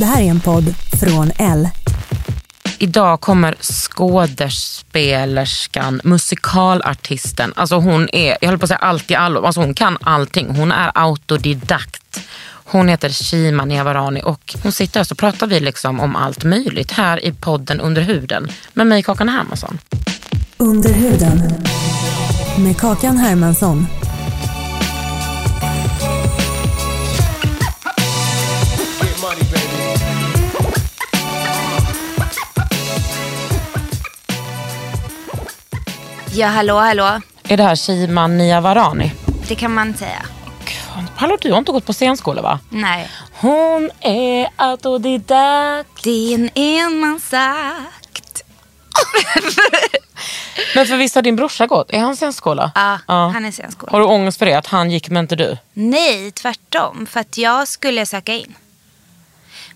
Det här är en podd från L. Idag kommer skådespelerskan, musikalartisten. Alltså hon är, jag höll på att säga allt i allo. Alltså hon kan allting. Hon är autodidakt. Hon heter Shima Niavarani och hon sitter här så pratar vi liksom om allt möjligt här i podden Under huden med mig Kakan Hermansson. Under huden. Med Kakan Hermansson. Ja, hallå, hallå. Är det här Shima Niavarani? Det kan man säga. Hallå du har inte gått på scenskola va? Nej. Hon är autodidakt. Det är en enmansakt. Men för visst har din brorsa gått? Är han scenskola? Ja, han är scenskola. Har du ångest för det? Att han gick men inte du? Nej, tvärtom. För att jag skulle söka in.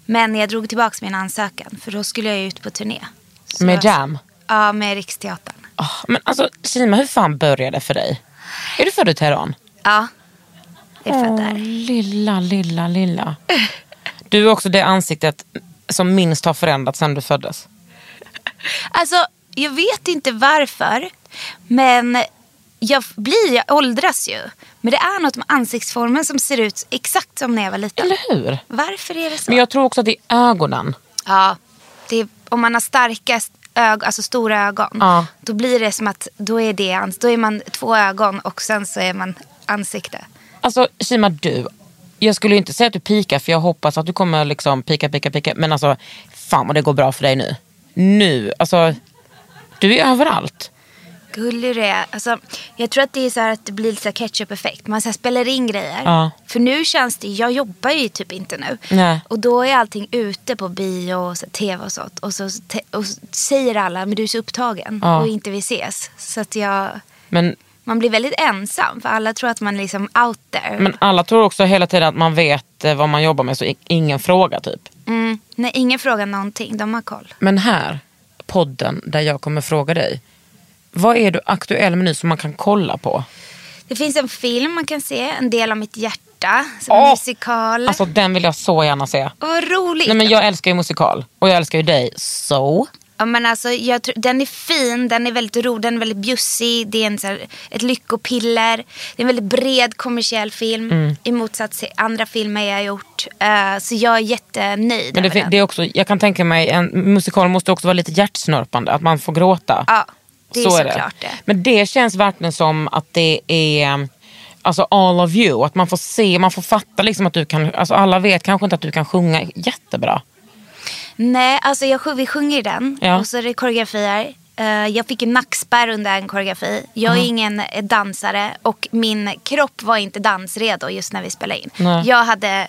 Men jag drog tillbaka min ansökan. För då skulle jag ut på turné. Så Med Jam? Ja, med Riksteatern. Ah, men alltså Shima, hur fan började det för dig? Är du född i Teheran? Ja, jag är född där. lilla, lilla, lilla. Du är också det ansiktet som minst har förändrats sedan du föddes. Alltså, jag vet inte varför. Men jag blir, jag åldras ju. Men det är något med ansiktsformen som ser ut exakt som när jag var liten. Eller hur? Varför är det så? Men jag tror också att det är ögonen. Ja, det är, om man har starka ögon, alltså stora ögon. Ja. Då blir det som att då är, det, ans- då är man två ögon och sen så är man ansikte. Alltså Shima, du. Jag skulle inte säga att du pikar för jag hoppas att du kommer liksom pika, pika, pika. Men alltså, fan vad det går bra för dig nu. Nu, alltså. Du är överallt. Gullig du är. Alltså, jag tror att det är så att det blir lite ketchup-effekt. Man så spelar in grejer. Ja. För nu känns det, jag jobbar ju typ inte nu. Nej. Och då är allting ute på bio och så, tv och sånt. Och så te- och säger alla, men du är så upptagen Ja. och inte vill ses. Så att jag, Men, man blir väldigt ensam. För alla tror att man är liksom out there. men alla tror också hela tiden att man vet eh, vad man jobbar med så ingen frågar typ. Mm. Nej, ingen frågar någonting. De har koll. Men här, podden där jag kommer fråga dig. Vad är du aktuell med nu som man kan kolla på? Det finns en film man kan se, En del av mitt hjärta, som en musikal. Alltså den vill jag så gärna se. Vad roligt. Nej men jag älskar ju musikal och jag älskar ju dig. Så? Ja, men alltså, jag tror, den är fin, den är väldigt rolig, den är väldigt bjussig. Det är en, så här, ett lyckopiller. Det är en väldigt bred kommersiell film. Mm. I motsats till andra filmer jag har gjort. Eh, så jag är jättenöjd Men det, över fin- den. det är också, jag kan tänka mig en musikal måste också vara lite hjärtsnörpande. Att man får gråta. Ja, det är Så såklart det. Men det känns verkligen som att det är alltså all of you. Att man får se, man får fatta liksom att du kan, alltså alla vet kanske inte att du kan sjunga jättebra. Nej, alltså jag, vi sjunger den. Ja. Och så är det koreografier. Eh, jag fick en nackspärr under en koreografi. Jag är ingen dansare och min kropp var inte dansredo just när vi spelade in. Nej. Jag hade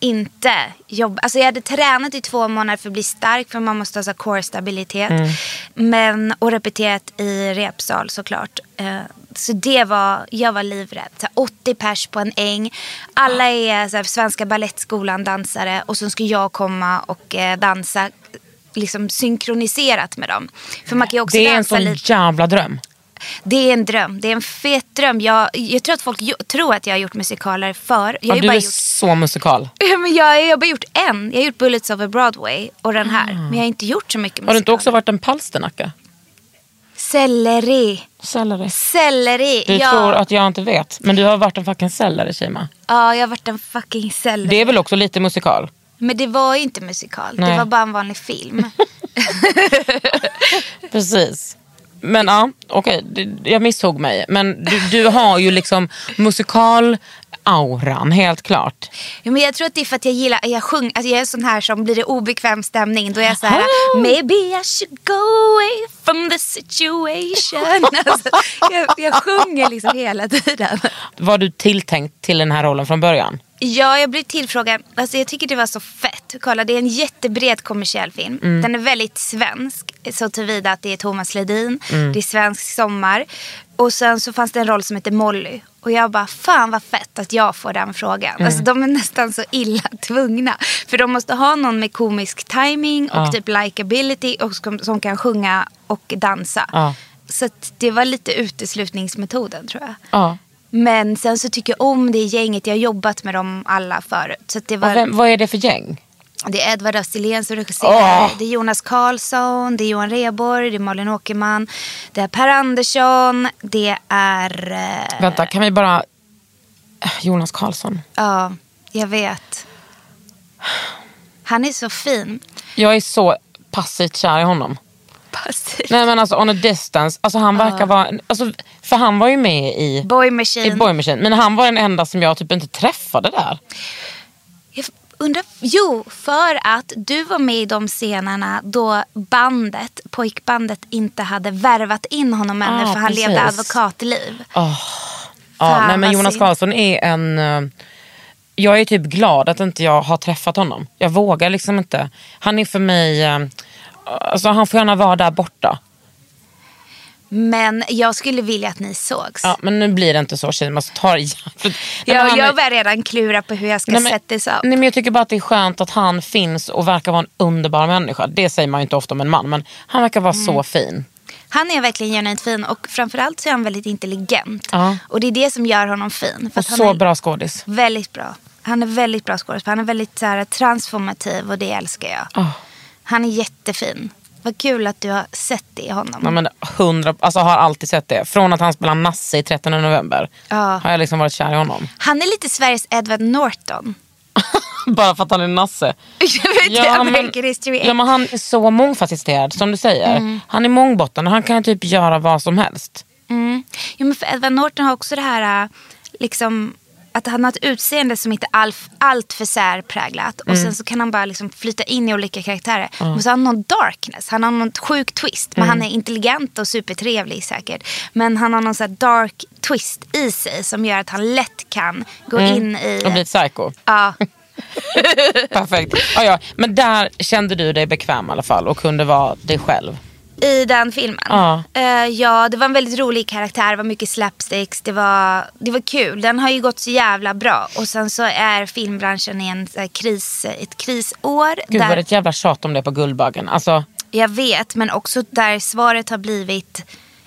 inte jobb, alltså jag hade tränat i två månader för att bli stark för man måste ha så här core-stabilitet. Mm. Men, och repeterat i repsal såklart. Eh, så det var, jag var livrädd. Så här 80 pers på en äng. Alla är så här, Svenska Balettskolan dansare och så ska jag komma och eh, dansa liksom synkroniserat med dem. För man kan också Det är en dansa sån lite. jävla dröm. Det är en dröm. Det är en fet dröm. Jag, jag tror att folk jo- tror att jag har gjort musikaler för. Jag Ja, du bara är gjort så musikal. Ja, men jag, jag har bara gjort en. Jag har gjort Bullets over Broadway och den här. Men jag har inte gjort så mycket Ah. Har du inte musikaler. också varit en palsternacka? Selleri. Selleri. Selleri. Du ja. tror att jag inte vet. Men du har varit en fucking selleri Shima. ja, jag har varit en fucking selleri. Det är väl också lite musikal? Men det var ju inte musikal. Det Nej. var bara en vanlig film. Precis. Men ja, okej. okay, Jag misstog mig. Men du, du har ju liksom musikal-auran, helt klart. Ja, men jag tror att det är för att jag gillar, jag sjunger, alltså jag är sån här som blir det obekväm stämning. Då är jag så här, Ah. maybe I should go away from the situation. Alltså, jag, jag sjunger liksom hela tiden. Var du tilltänkt till den här rollen från början? Ja, jag blev tillfrågad. Alltså, jag tycker det var så fett. Kolla, det är en jättebred kommersiell film. Mm. Den är väldigt svensk. Så tillvida att det är Thomas Ledin. Mm. Det är svensk sommar. Och sen så fanns det en roll som heter Molly. Och jag bara, fan vad fett att jag får den frågan. Mm. Alltså, de är nästan så illa tvungna. För de måste ha någon med komisk timing och Ja. typ likability och som, som kan sjunga och dansa. Ja. Så det var lite uteslutningsmetoden tror jag. Ja. Men sen så tycker jag om det gänget. Jag har jobbat med dem alla förut. Så det, var, vem, vad är det för gäng? Det är Edvard Österlen som regisserar. Åh! Det är Jonas Karlsson, det är Johan Rheborg, det är Malin Åkerman. Det är Per Andersson, det är... Eh, Vänta, kan vi bara... Jonas Karlsson. ja, jag vet. Han är så fin. Jag är så passivt kär i honom. Passivt. Nej men alltså on a distance. Alltså han verkar vara... Alltså, för han var ju med i, Boy i Machine. Boy Machine. Men han var den enda som jag typ inte träffade där. Jag undrar, jo, för att du var med i de scenerna då bandet, pojkbandet inte hade värvat in honom ännu Ah, för han precis. levde advokatliv. Ja, Fan, nej, men Jonas. Karlsson är en... eh, Jag är typ glad att inte jag har träffat honom. Jag vågar liksom inte. Han är för mig... eh, Alltså han får gärna vara där borta. Men jag skulle vilja att ni sågs. Ja, men nu blir det inte så Kima, så ta det jävligt. Nej, men jag, börjar redan klura på hur jag ska Nej, men- sätta this up. Nej, men jag tycker bara att det är skönt att han finns och verkar vara en underbar människa. Det säger man ju inte ofta om en man, men han verkar vara Mm. så fin. Han är verkligen genuint fin och framförallt så är han väldigt intelligent. Ja. Och det är det som gör honom fin. Och så bra skådis. Väldigt bra. Han är väldigt bra skådespelare. Han är väldigt så här, transformativ och det älskar jag. Oh. Han är jättefin. Vad kul att du har sett det i honom. Ja, men hundra, alltså har alltid sett det. Från att han spelade Nasse i 13 november Ja. har jag liksom varit kär i honom. Han är lite Sveriges Edward Norton. Bara för att han är Nasse. Jag vet Ja, men, ja, men han är så mångfacetterad som du säger. Han är mångbotten och han kan typ göra vad som helst. Mm. Jo, men för Edward Norton har också det här äh, liksom, att han har ett utseende som inte är allt, allt för särpräglat. Och sen så kan han bara liksom flyta in i olika karaktärer. Men så har han någon darkness, han har någon sjuk twist. Men han är intelligent och supertrevlig säkert. Men han har någon så dark twist i sig som gör att han lätt kan gå in i... Och bli ett psycho. Ja, Perfekt. Ja, ja. Men där kände du dig bekväm i alla fall och kunde vara dig själv. I den filmen? Ja. Eh, ja, det var en väldigt rolig karaktär. Det var mycket slapsticks. Det var, det var kul. Den har ju gått så jävla bra. Och sen så är filmbranschen i en här, kris, ett krisår. Gud där, vad det ett jävla tjat om det på Guldbaggen. Alltså, Jag vet, men också där svaret har blivit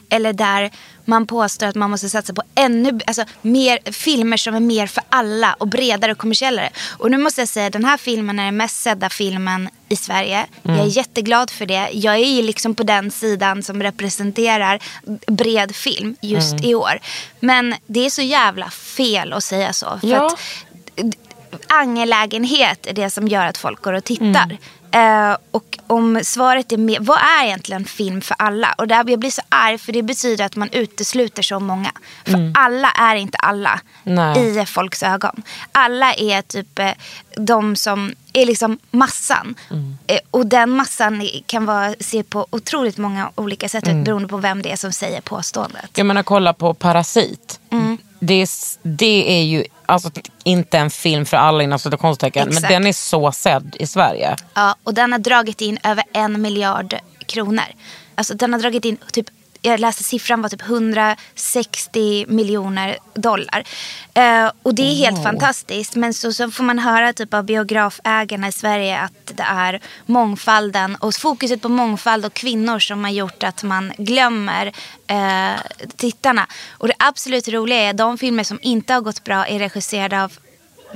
eller där man påstår att man måste satsa på ännu alltså, mer filmer som är mer för alla och bredare och kommersiellare. Och nu måste jag säga att den här filmen är den mest sedda filmen i Sverige. Jag är jätteglad för det. Jag är ju liksom på den sidan som representerar bred film just i år. Men det är så jävla fel att säga så. För Ja. att angelägenhet är det som gör att folk går och tittar. Mm. Eh, och om svaret är mer, vad är egentligen film för alla? Och där jag blir så arg för det betyder att man utesluter så många. För alla är inte alla Mm. Nej. i folks ögon. Alla är typ eh, de som är liksom massan. Mm. Eh, och den massan kan vara, se på otroligt många olika sätt Mm. beroende på vem det är som säger påståendet. jag menar kolla på Parasit. Mm. Det, är, det är ju alltså, inte en film för alla inom citationstecken. Men den är så sedd i Sverige. Ja, och den har dragit in över en miljard kronor. Alltså den har dragit in typ jag läste siffran var typ 160 miljoner dollar. Eh, och det är helt fantastiskt. Men så, så får man höra typ av biografägarna i Sverige att det är mångfalden och fokuset på mångfald och kvinnor som har gjort att man glömmer eh, tittarna. Och det absolut roliga är att de filmer som inte har gått bra är regisserade av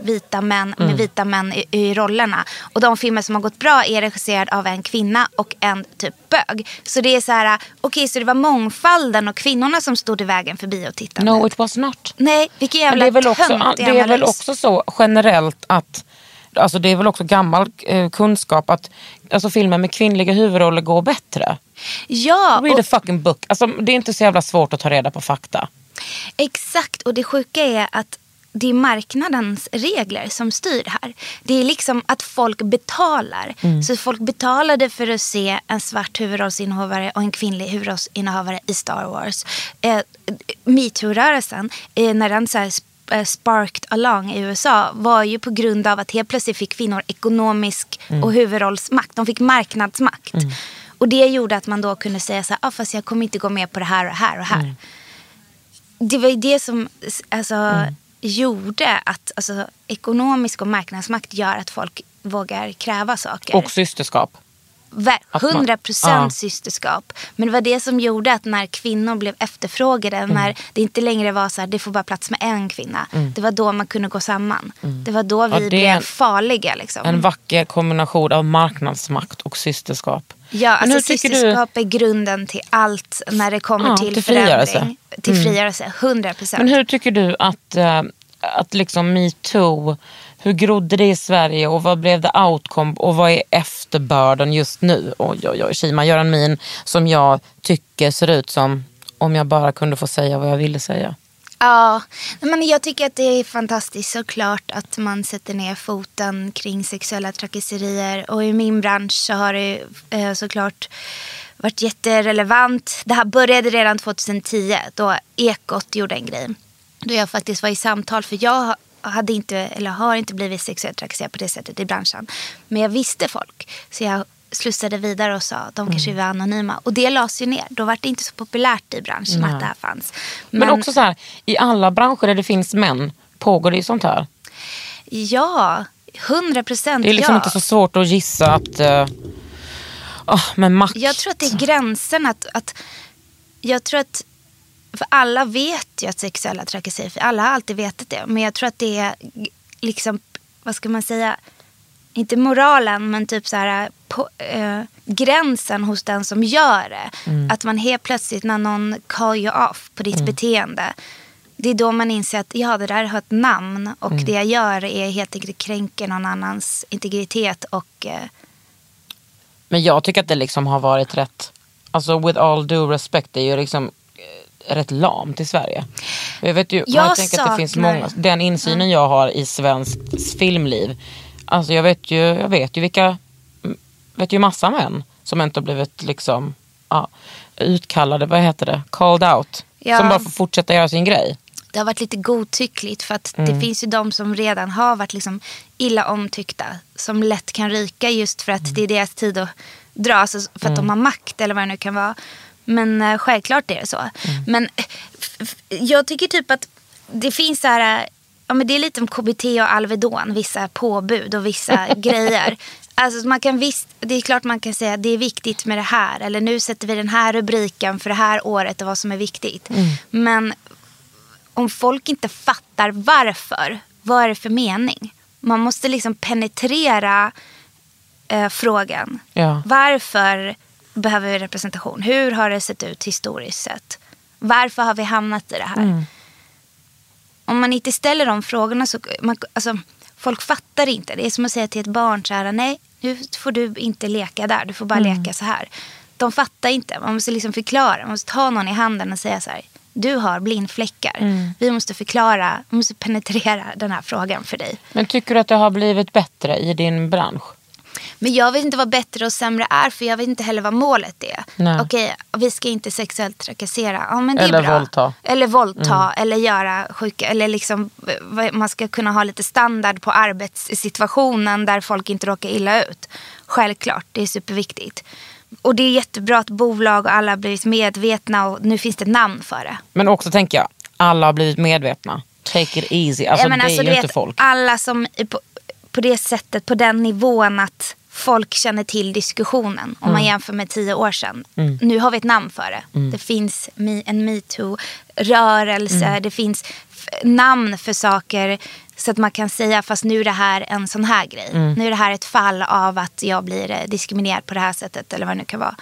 vita män Mm. med vita män i, i rollerna. Och de filmer som har gått bra är regisserade av en kvinna och en typ bög. Så det är så här, okej så det var mångfalden och kvinnorna som stod i vägen för biotittandet. No it was not. Nej, vilken Men jävla det är väl också, töntig det är väl också så generellt att Alltså det är väl också gammal eh, kunskap att alltså filmer med kvinnliga huvudroller går bättre. Ja, Read och, a fucking book. Alltså, det är inte så jävla svårt att ta reda på fakta. exakt. Och det sjuka är att det är marknadens regler som styr här. Det är liksom att folk betalar. Mm. Så folk betalade för att se en svart huvudrollsinnehavare och en kvinnlig huvudrollsinnehavare i Star Wars. Eh, Metoo-rörelsen, eh, när den så här eh, sparked along i USA var ju på grund av att helt plötsligt fick kvinnor ekonomisk Mm. och huvudrollsmakt. De fick marknadsmakt. Och det gjorde att man då kunde säga så här, ah, fast jag kommer inte gå med på det här och här och här Mm. det var ju det som alltså, gjorde att alltså, ekonomisk och marknadsmakt gör att folk vågar kräva saker. Och systerskap. Ver- att man- 100 procent Ja. systerskap. Men det var det som gjorde att när kvinnor blev efterfrågade, Mm. när det inte längre var så här, det får bara plats med en kvinna. Det var då man kunde gå samman. Det var då vi Mm. Ja, blev farliga. Liksom. En vacker kombination av marknadsmakt och systerskap. Ja, Men alltså tycker du- systerskap är grunden till allt när det kommer Ja, till, till förändring. Till frigörelse, 100 procent. Men hur tycker du att, eh, att liksom metoo, hur grodde det i Sverige och vad blev det outcome och vad är efterbörden just nu? Oj, oj, oj, en min som jag tycker ser ut som om jag bara kunde få säga vad jag ville säga. Ja, men jag tycker att det är fantastiskt såklart att man sätter ner foten kring sexuella trakasserier. Och i min bransch så har det eh, såklart varit jätterelevant. Det här började redan 2010 då Ekot gjorde en grej. Då jag faktiskt var i samtal för jag hade inte, eller har inte blivit sexuellt trakasserad på det sättet i branschen. Men jag visste folk. Så jag slussade vidare och sa att de kanske var anonyma. Och det lades ju ner. Då var det inte så populärt i branschen att det här fanns. Men, också så här, i alla branscher där det finns män pågår det ju sånt här. Ja, hundra procent Det är liksom ja. inte så svårt att gissa att... Uh, med makt. Jag tror att det är gränsen att, att... Jag tror att... För alla vet ju att sexuella trakasserier, för alla har alltid vetat det. Men jag tror att det är liksom, vad ska man säga, inte moralen men typ så här på, eh, gränsen hos den som gör det. Att man helt plötsligt när någon call you off på ditt beteende. Det är då man inser att ja, det där har ett namn och det jag gör är helt enkelt kränker någon annans integritet och eh, Men jag tycker att det liksom har varit rätt, alltså with all due respect, det är ju liksom eh, rätt lamt i Sverige. Jag vet ju, Jag jag tänker att det finns många, den insynen jag har i svenskt filmliv. Alltså jag vet ju, jag vet ju vilka, mm, vet ju massa män som inte har blivit liksom ja, utkallade, vad heter det, called out. Ja. Som bara får fortsätta göra sin grej. Det har varit lite godtyckligt för att det finns ju de som redan har varit liksom illa omtyckta som lätt kan ryka just för att det är deras tid att dra, alltså för att de har makt eller vad det nu kan vara. Men eh, självklart är det så. Men eh, jag tycker typ att det finns så här, ja men det är lite om KBT och Alvedon, vissa påbud och vissa grejer. Alltså man kan visst, det är klart man kan säga att det är viktigt med det här. Eller nu sätter vi den här rubriken för det här året och vad som är viktigt. Men om folk inte fattar varför, vad är det för mening? Man måste liksom penetrera eh, frågan. Ja. Varför behöver vi representation? Hur har det sett ut historiskt sett? Varför har vi hamnat i det här? Om man inte ställer de frågorna så... Man, alltså, folk fattar inte. Det är som att säga till ett barn så här, nej, nu får du inte leka där. Du får bara leka så här. De fattar inte. Man måste liksom förklara. Man måste ta någon i handen och säga så här, du har blindfläckar. Vi måste förklara, vi måste penetrera den här frågan för dig. Men tycker du att det har blivit bättre i din bransch? Men jag vet inte vad bättre och sämre är för jag vet inte heller vad målet är. Nej. Okej, vi ska inte sexuellt trakassera. Ja, men det Eller är bra. våldta. Eller våldta. Eller göra sjuka. Eller liksom, man ska kunna ha lite standard på arbetssituationen där folk inte råkar illa ut. Självklart, det är superviktigt. Och det är jättebra att bolag och alla har blivit medvetna och nu finns det namn för det. Men också tänker jag, alla har blivit medvetna. Take it easy. Alltså Ja, det alltså, är ju vet, inte folk. Alla som på, på det sättet, på den nivån att folk känner till diskussionen. Om Mm. man jämför med tio år sedan. Nu har vi ett namn för det. Mm. Det finns en metoo-rörelse. Mm. Det finns namn för saker. Så att man kan säga, fast nu är det här en sån här grej. Nu är det här ett fall av att jag blir eh, diskriminerad på det här sättet eller vad det nu kan vara.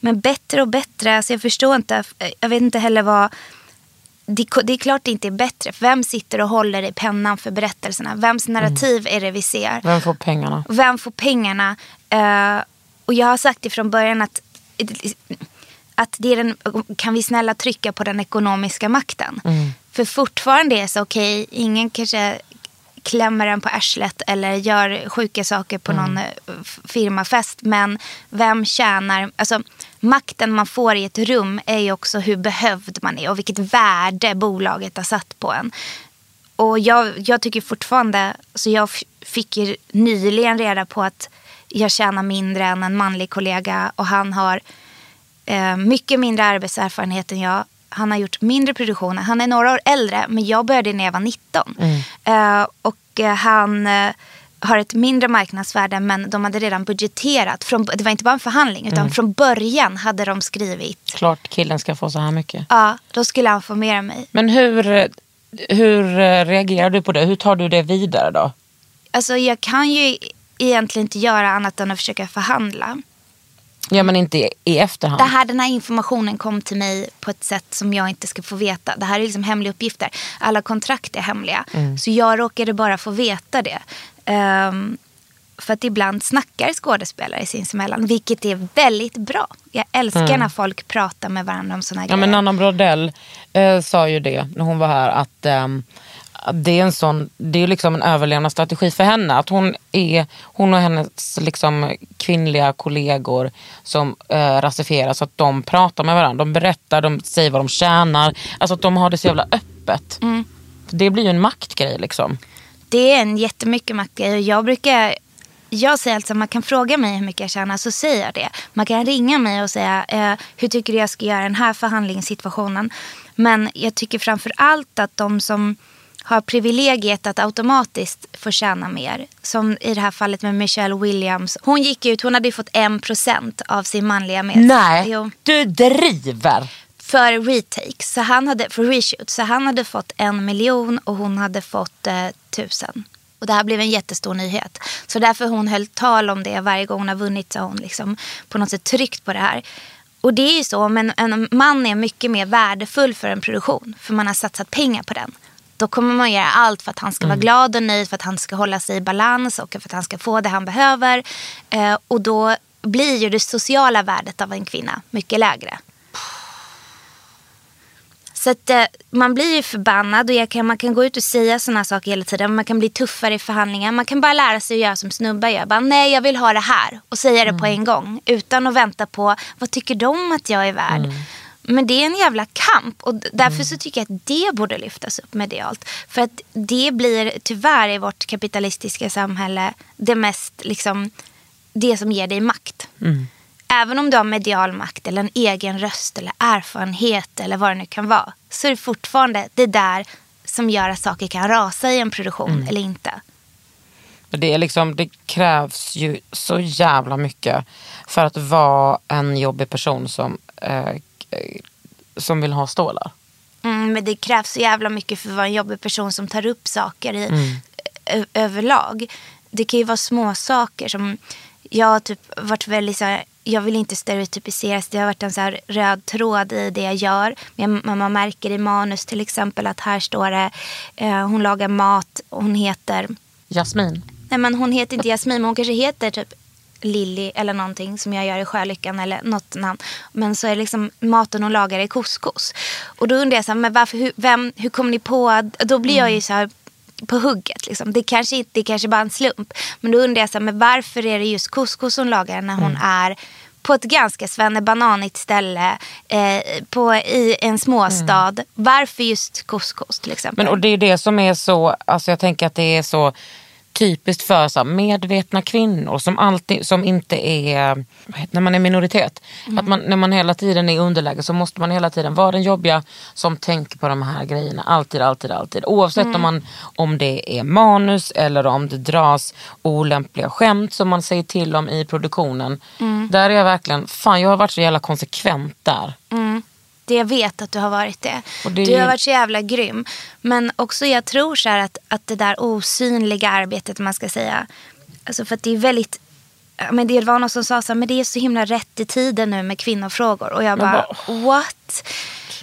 Men bättre och bättre, alltså jag förstår inte, jag vet inte heller vad det, det är klart det inte är bättre. För vem sitter och håller i pennan för berättelserna? Vems narrativ är det vi ser? Vem får pengarna? Vem får pengarna? Eh, och jag har sagt det från början att, att det är den, kan vi snälla trycka på den ekonomiska makten? För fortfarande är det så, okej, ingen kanske klämmer en på arslet eller gör sjuka saker på någon eh, firmafest. Men vem tjänar, alltså makten man får i ett rum är ju också hur behövd man är och vilket värde bolaget har satt på en. Och jag, jag tycker fortfarande, så jag fick ju nyligen reda på att jag tjänar mindre än en manlig kollega och han har eh, mycket mindre arbetserfarenhet än jag. Han har gjort mindre produktioner. Han är några år äldre, men jag började när jag var 19. Eh, och eh, han eh, har ett mindre marknadsvärde, men de hade redan budgeterat. Från, det var inte bara en förhandling, utan från början hade de skrivit. Klart killen ska få så här mycket. Ja, då skulle han få mer än mig. Men hur, hur reagerar du på det? Hur tar du det vidare då? Alltså jag kan ju egentligen inte göra annat än att försöka förhandla. Ja men inte i, i efterhand. Det här, den här informationen kom till mig på ett sätt som jag inte ska få veta. Det här är liksom hemliga uppgifter. Alla kontrakt är hemliga. Så jag råkade bara få veta det. Ehm, för att ibland snackar skådespelare sinsemellan, vilket är väldigt bra. Jag älskar när folk pratar med varandra om här Ja, men grejer. Nanna Brodell eh, sa ju det när hon var här att, att det är en sån, det är liksom en överlevnadsstrategi för henne. Att hon, är, hon och hennes liksom, kvinnliga kollegor som eh, rasifieras, att de pratar med varandra. De berättar, de säger vad de tjänar. Alltså att de har det så jävla öppet. Mm. Det blir ju en maktgrej liksom. Det är en jättemycket maktgrej jag brukar jag säger alltså att man kan fråga mig hur mycket jag tjänar så säger jag det. Man kan ringa mig och säga eh, hur tycker du jag ska göra den här förhandlingssituationen. Men jag tycker framför allt att de som har privilegiet att automatiskt få tjäna mer. Som i det här fallet med Michelle Williams. Hon gick ut, hon hade ju fått 1% av sin manliga med. Nej, Jo du driver! för retakes, så han hade, för reshoot. Så han hade fått en miljon och hon hade fått eh, tusen. Och det här blev en jättestor nyhet. Så därför hon höll tal om det varje gång hon har vunnit så har hon liksom på något sätt tryckt på det här. Och det är ju så, men en man är mycket mer värdefull för en produktion. För man har satsat pengar på den. Då kommer man göra allt för att han ska vara glad och nöjd, för att han ska hålla sig i balans och för att han ska få det han behöver. Eh, och då blir ju det sociala värdet av en kvinna mycket lägre. Så att, eh, man blir ju förbannad och kan, man kan gå ut och säga sådana saker hela tiden. Man kan bli tuffare i förhandlingar. Man kan bara lära sig att göra som snubbar gör. Bara, Nej, jag vill ha det här. Och säga det på en gång. Utan att vänta på vad tycker de att jag är värd. Men det är en jävla kamp. Och därför så tycker jag att det borde lyftas upp medialt. För att det blir tyvärr i vårt kapitalistiska samhälle det mest liksom det som ger dig makt. Även om du har medial makt eller en egen röst eller erfarenhet eller vad det nu kan vara. Så är det fortfarande det där som gör att saker kan rasa i en produktion eller inte. Det, är liksom, det krävs ju så jävla mycket för att vara en jobbig person som, eh, som vill ha stålar. Mm, men det krävs så jävla mycket för att vara en jobbig person som tar upp saker i, ö- överlag. Det kan ju vara små saker som jag har typ varit väldigt så här, jag vill inte stereotypiseras. Det har varit en så röd tråd i det jag gör. Men man märker i manus till exempel att här står det, eh, hon lagar mat, hon heter Jasmin. Nej men hon heter inte Jasmin, men hon kanske heter typ Lilly eller någonting som jag gör i Sjölyckan eller något namn. Men så är liksom maten hon lagar är couscous. Och då undrar jag så här, men varför, hur, vem, hur kom ni på, då blir jag ju så här på hugget. Liksom. Det, kanske inte, det kanske bara en slump. Men då undrar jag så här, men varför är det just couscous hon lagar när hon är på ett ganska svennebananigt ställe eh, på, i en småstad. Varför just couscous till exempel? Men, och det är det som är så, alltså jag tänker att det är så typiskt för så medvetna kvinnor som, alltid, som inte är, när man är minoritet. Att man, när man hela tiden är i underläge så måste man hela tiden vara den jobbiga som tänker på de här grejerna. Alltid, alltid, alltid. Oavsett om, man, om det är manus eller om det dras olämpliga skämt som man säger till om i produktionen. Där är jag verkligen, fan jag har varit så jävla konsekvent där. Det jag vet att du har varit det. Det Du har varit så jävla grym. Men också jag tror så här att, att det där osynliga arbetet man ska säga. Alltså för att det är väldigt. Men det var någon som sa så här, men det är så himla rätt i tiden nu med kvinnofrågor. Och jag bara, what?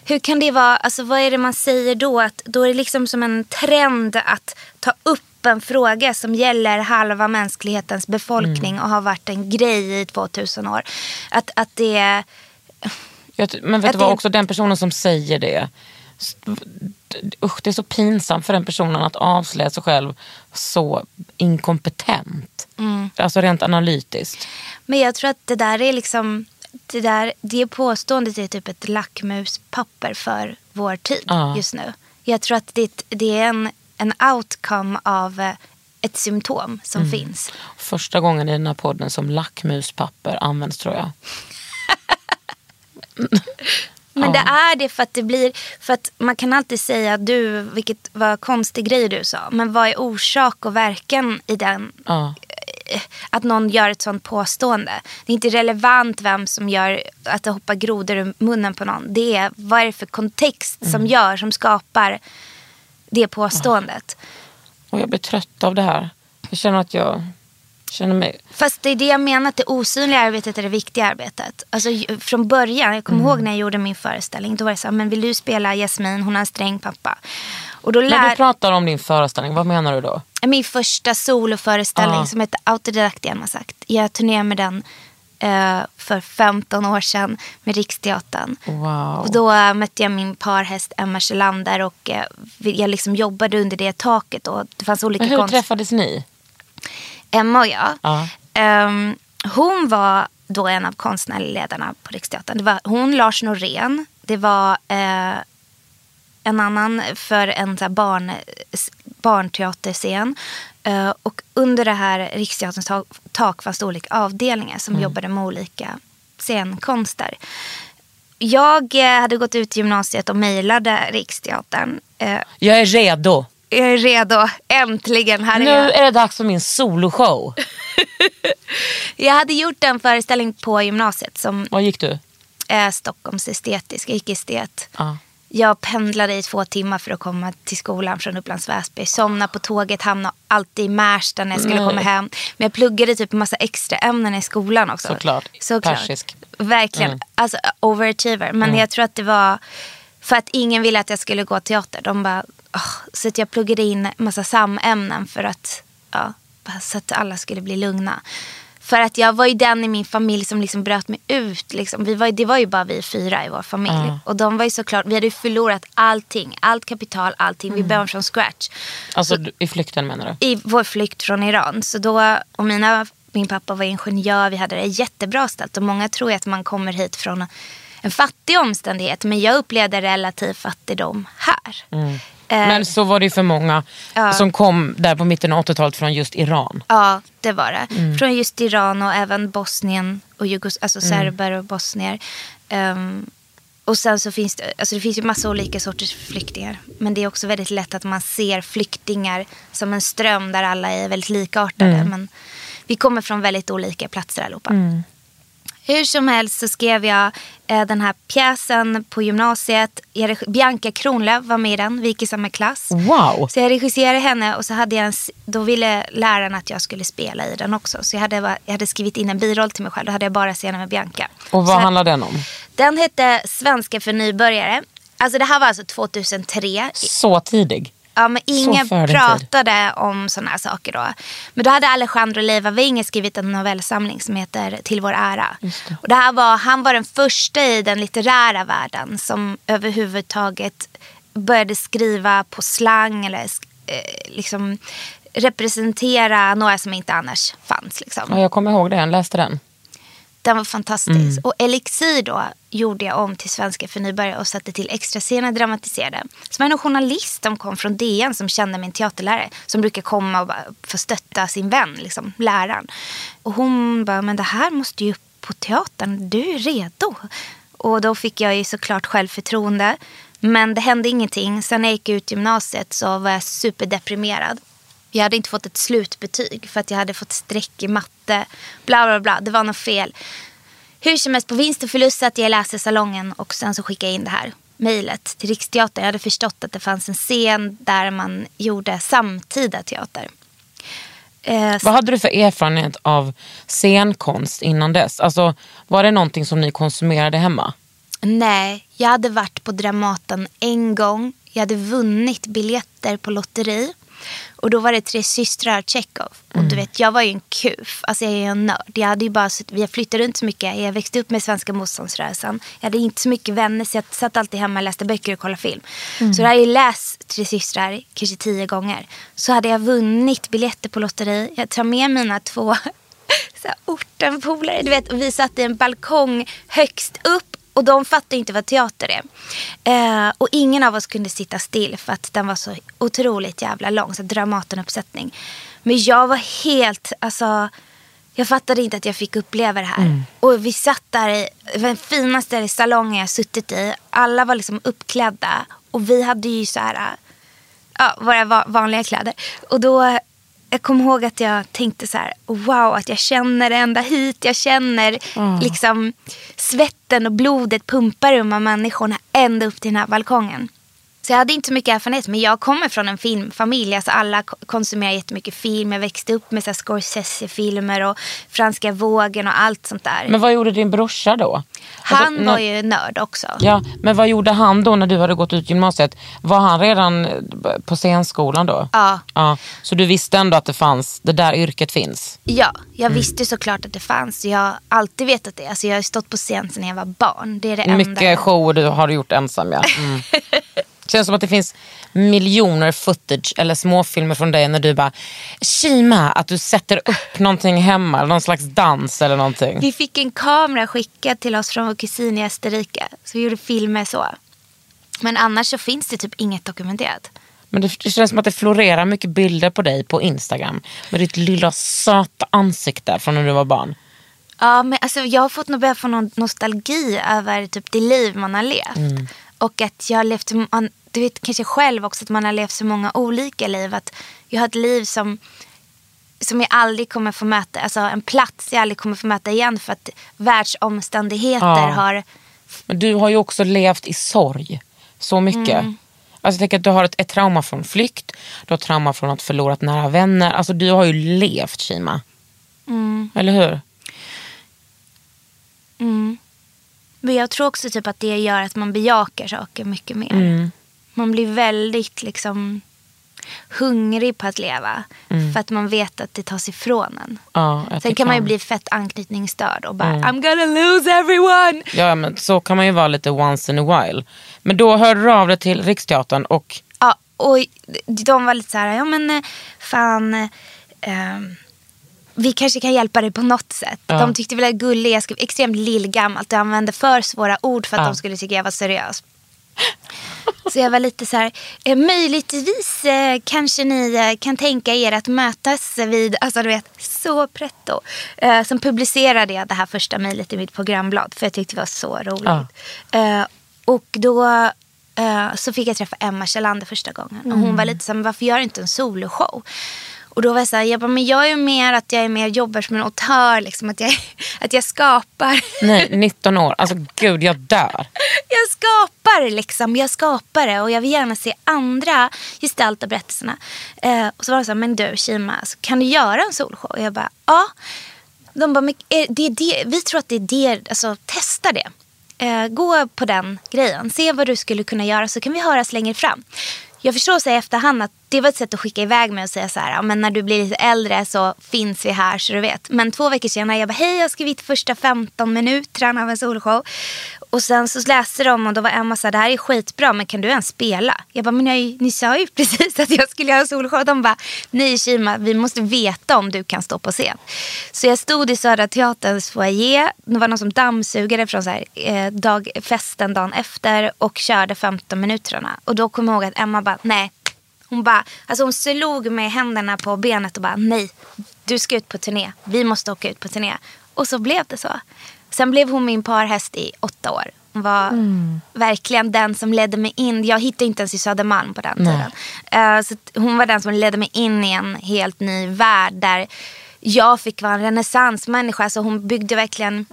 Hur kan det vara, alltså vad är det man säger då? Att då är det liksom som en trend att ta upp en fråga som gäller halva mänsklighetens befolkning och har varit en grej i 2000 år. Att, att det är... Jag, men vet du vad, också den personen som säger det. Usch, det är så pinsamt för den personen att avslöja sig själv så inkompetent. Mm. Alltså rent analytiskt. Men jag tror att det där är liksom... Det, där, det påståendet är typ ett lackmuspapper för vår tid Ja. just nu. Jag tror att det, det är en, en outcome av eh, ett symptom som Mm. finns. Första gången i den här podden som lackmuspapper används tror jag. Men det är det för att det blir, för att man kan alltid säga du, vilket var konstig grej du sa, men vad är orsak och verkan i den, Ja. eh, att någon gör ett sånt påstående. Det är inte relevant vem som gör att det hoppar grodor ur munnen på någon. Det är vad är det för kontext som gör, som skapar det påståendet. Och jag blir trött av det här. Jag känner att jag känner mig... Fast det är det jag menar, att det osynliga arbetet är det viktiga arbetet. Alltså, från början, jag kommer Mm. ihåg när jag gjorde min föreställning, då var det så här, men vill du spela Jasmin, hon har en sträng pappa. Och då När lär... du pratar om din föreställning, vad menar du då? Min första soloföreställning Ja. som heter Autodidakt igen har sagt. Jag turnerade med den eh, för 15 år sedan med Riksteatern. Wow. Och då eh, mötte jag min parhäst Emma Kjellander och eh, jag liksom jobbade under det taket. Och det fanns olika Men hur konst... träffades ni? Emma och jag. Ja. Ehm, hon var då en av konstnärledarna på Riksteatern. Det var hon, Lars Norén. Det var eh, en annan för en så barn, barnteaterscen. Eh, och under det här Riksteaterns tak, tak fanns det olika avdelningar som jobbade med olika scenkonster. Jag eh, hade gått ut gymnasiet och mejlade Riksteatern. Eh, Jag är redo. Jag är redo, äntligen. Här är Nu jag. är det dags för min soloshow. Jag hade gjort en föreställning på gymnasiet som Vad gick du? är Stockholms estetisk, jag gick estet. Ja. Jag pendlade i två timmar för att komma till skolan från Upplands Väsby. Somnade på tåget, hamnade alltid i Märsta när jag skulle Nej. komma hem. Men jag pluggade typ en massa extra ämnen i skolan också. Såklart. Persisk. Verkligen. Mm. Alltså overachiever. Men jag tror att det var för att ingen ville att jag skulle gå teater. De bara. Så att jag pluggade in massa samämnen för att, ja, så att alla skulle bli lugna. För att jag var ju den i min familj som liksom bröt mig ut. Liksom. Vi var, det var ju bara vi fyra i vår familj. Ja. Och de var ju såklart, vi hade ju förlorat allting. Allt kapital, allting. Mm. Vi började från scratch Alltså du- i flykten menar du? i vår flykt från Iran. Så då, och mina, min pappa var ingenjör, vi hade det jättebra ställt. Och många tror att man kommer hit från en fattig omständighet. Men jag upplevde relativ fattigdom här. Eh, Men så var det ju för många Ja. som kom där på mitten av 80-talet från just Iran. Ja, det var det. Mm. Från just Iran och även Bosnien och Jugos alltså serber och bosnier. Ehm, och sen så finns det, alltså det finns ju massa olika sorters flyktingar. Men det är också väldigt lätt att man ser flyktingar som en ström där alla är väldigt likartade. Mm. Men vi kommer från väldigt olika platser allihopa. Hur som helst så skrev jag eh, den här pjäsen på gymnasiet. Bianca Kronlöf var med i den, vi gick i samma klass. Wow! Så jag regisserade henne och så hade jag en, då ville läraren att jag skulle spela i den också. Så jag hade, jag hade skrivit in en biroll till mig själv. Då hade jag bara scener med Bianca. Och så vad handlar den om? Den hette Svenska för nybörjare. Alltså det här var alltså 2003. Så tidig. Ja, men ingen pratade om sådana här saker då. Men då hade Alejandro Leiva Wenger skrivit en novellsamling som heter Till vår ära. Och det här var, han var den första i den litterära världen som överhuvudtaget började skriva på slang eller eh, liksom representera några som inte annars fanns. Liksom. Ja, jag kommer ihåg det, jag läste den. Den var fantastisk. Och Elixir då gjorde jag om till Svenska för nybörjare och satte till extra scener dramatiserade. Så var det en journalist som kom från DN som kände min teaterlärare. Som brukar komma och bara få stötta sin vän, liksom, läraren. Och hon bara, men det här måste ju upp på teatern. Du är redo. Och då fick jag ju såklart självförtroende. Men det hände ingenting. Sen när jag gick ut gymnasiet så var jag superdeprimerad. Jag hade inte fått ett slutbetyg för att jag hade fått streck i matte. Bla bla bla, det var något fel. hur som helst på vinst och förlust satt jag i läsesalongen och sen så skickade jag in det här mejlet till Riksteatern. Jag hade förstått att det fanns en scen där man gjorde samtida teater. Eh, Vad hade du för erfarenhet av scenkonst innan dess? Alltså, var det någonting som ni konsumerade hemma? Nej, jag hade varit på Dramaten en gång. Jag hade vunnit biljetter på lotteri. Och då var det Tre systrar Tjechov. Och du vet, jag var ju en kuf. Alltså jag är en nörd. Jag hade ju bara, vi flyttade runt så mycket. Jag växte upp med svenska motståndsrörelsen. Jag hade inte så mycket vänner så jag satt alltid hemma och läste böcker och kollade film. Så jag hade ju läst Tre systrar kanske tio gånger. Så hade jag vunnit biljetter på lotteri. Jag tar med mina två ortenpolare. Du vet, och vi satt i en balkong högst upp och de fattade inte vad teater är. Eh, och ingen av oss kunde sitta still för att den var så otroligt jävla lång. Så Dramatenuppsättning. Men jag var helt, alltså. Jag fattade inte att jag fick uppleva det här. Och vi satt där i den finaste salongen jag suttit i. Alla var liksom uppklädda. Och vi hade ju så här, ja, våra va- vanliga kläder. Och då, jag kommer ihåg att jag tänkte så här, wow, att jag känner ända hit. Jag känner liksom svetten och blodet pumpar ur de här människorna ända upp till den här balkongen. Så jag hade inte så mycket erfarenhet, men jag kommer från en filmfamilj. Alltså alla ko- konsumerar jättemycket film. Jag växte upp med Scorsese-filmer och Franska vågen och allt sånt där. Men vad gjorde din brorsa då? Han Alltså, var ju nörd också. Ja, men vad gjorde han då när du hade gått ut gymnasiet? Var han redan eh, på scenskolan då? Ja. ja. Så du visste ändå att det fanns, det där yrket finns? Ja, jag visste såklart att det fanns. Jag har alltid vetat det. Alltså jag har stått på scen sedan jag var barn. Det är det enda. Mycket shower du har gjort ensam ja. Mm. Känns som att det finns miljoner footage eller småfilmer från dig när du bara Shima, att du sätter upp någonting hemma, någon slags dans eller någonting. Vi fick en kamera skickad till oss från vår kusin i Österrike. Så vi gjorde filmer så. Men annars så finns det typ inget dokumenterat. Men det, det känns som att det florerar mycket bilder på dig på Instagram. Med ditt lilla söta ansikte från när du var barn. Ja, men alltså, jag har fått börja få någon nostalgi över typ det liv man har levt. Och att jag har levt, du vet kanske själv också att man har levt så många olika liv. Att jag har ett liv som, som jag aldrig kommer få möta, alltså en plats jag aldrig kommer få möta igen för att världsomständigheter Ja. har Men du har ju också levt i sorg så mycket. Mm. Alltså, tänker att du har ett, ett trauma från flykt, du har trauma från att förlorat nära vänner. Alltså du har ju levt Shima. Mm. Eller hur? Men jag tror också typ att det gör att man bejakar saker mycket mer. Mm. Man blir väldigt liksom hungrig på att leva. Mm. För att man vet att det tas ifrån en. Ja, Sen kan man ju bli fett anknytningsstörd och bara Mm. I'm gonna lose everyone. Ja men så kan man ju vara lite once in a while. Men då hörde du av dig till Riksteatern och Ja, och de var lite så här, ja men eh, fan. eh, ehm, vi kanske kan hjälpa dig på något sätt. Ja. De tyckte väl att gullig, jag skrev extremt lillgammalt. Jag använde för svåra ord för att Ja. de skulle tycka jag var seriös. Så jag var lite så här, eh, möjligtvis eh, kanske ni eh, kan tänka er att mötas vid, alltså du vet, så pretto. Eh, sen publicerade jag det här första mejlet i mitt programblad för jag tyckte det var så roligt. Eh, och då eh, så fick jag träffa Emma Kjellander första gången. Och hon var lite så här, varför gör du inte en soloshow? Och då var jag så här, jag, bara, men jag är ju mer att jag är mer jobbar som en autör, liksom, att, jag, att jag skapar. nej 19 år, alltså gud jag dör. jag skapar liksom, jag skapar det och jag vill gärna se andra gestalta berättelserna. Eh, och så var det så här, men du Shima, alltså, kan du göra en solshow? Och jag bara, ja. De bara, men, är det det, vi tror att det är det, alltså testa det. Eh, gå på den grejen, se vad du skulle kunna göra så kan vi höras längre fram. Jag förstår så i efterhand att det var ett sätt att skicka iväg mig och säga så här, men när du blir lite äldre så finns vi här så du vet. Men två veckor senare, jag bara, hej jag har skrivit första 15 minuterna av en solshow. Och sen så läste de och då var Emma så här, det här är skitbra men kan du ens spela? Jag bara, men jag, ni sa ju precis att jag skulle göra solshow. De bara, nej Kima, vi måste veta om du kan stå på scen. Så jag stod i Södra Teaterns foyer. Det var någon som dammsugade från så här, eh, dag, festen dagen efter och körde 15 minuterna. Och då kom jag ihåg att Emma bara, nej. Hon bara, alltså hon slog med händerna på benet och bara, nej. Du ska ut på turné. Vi måste åka ut på turné. Och så blev det så. Sen blev hon min parhäst i åtta år. Hon var verkligen den som ledde mig in. Jag hittade inte ens i Södermalm på den tiden. Eh, så hon var den som ledde mig in i en helt ny värld där jag fick vara en renässansmänniska. Alltså hon byggde verkligen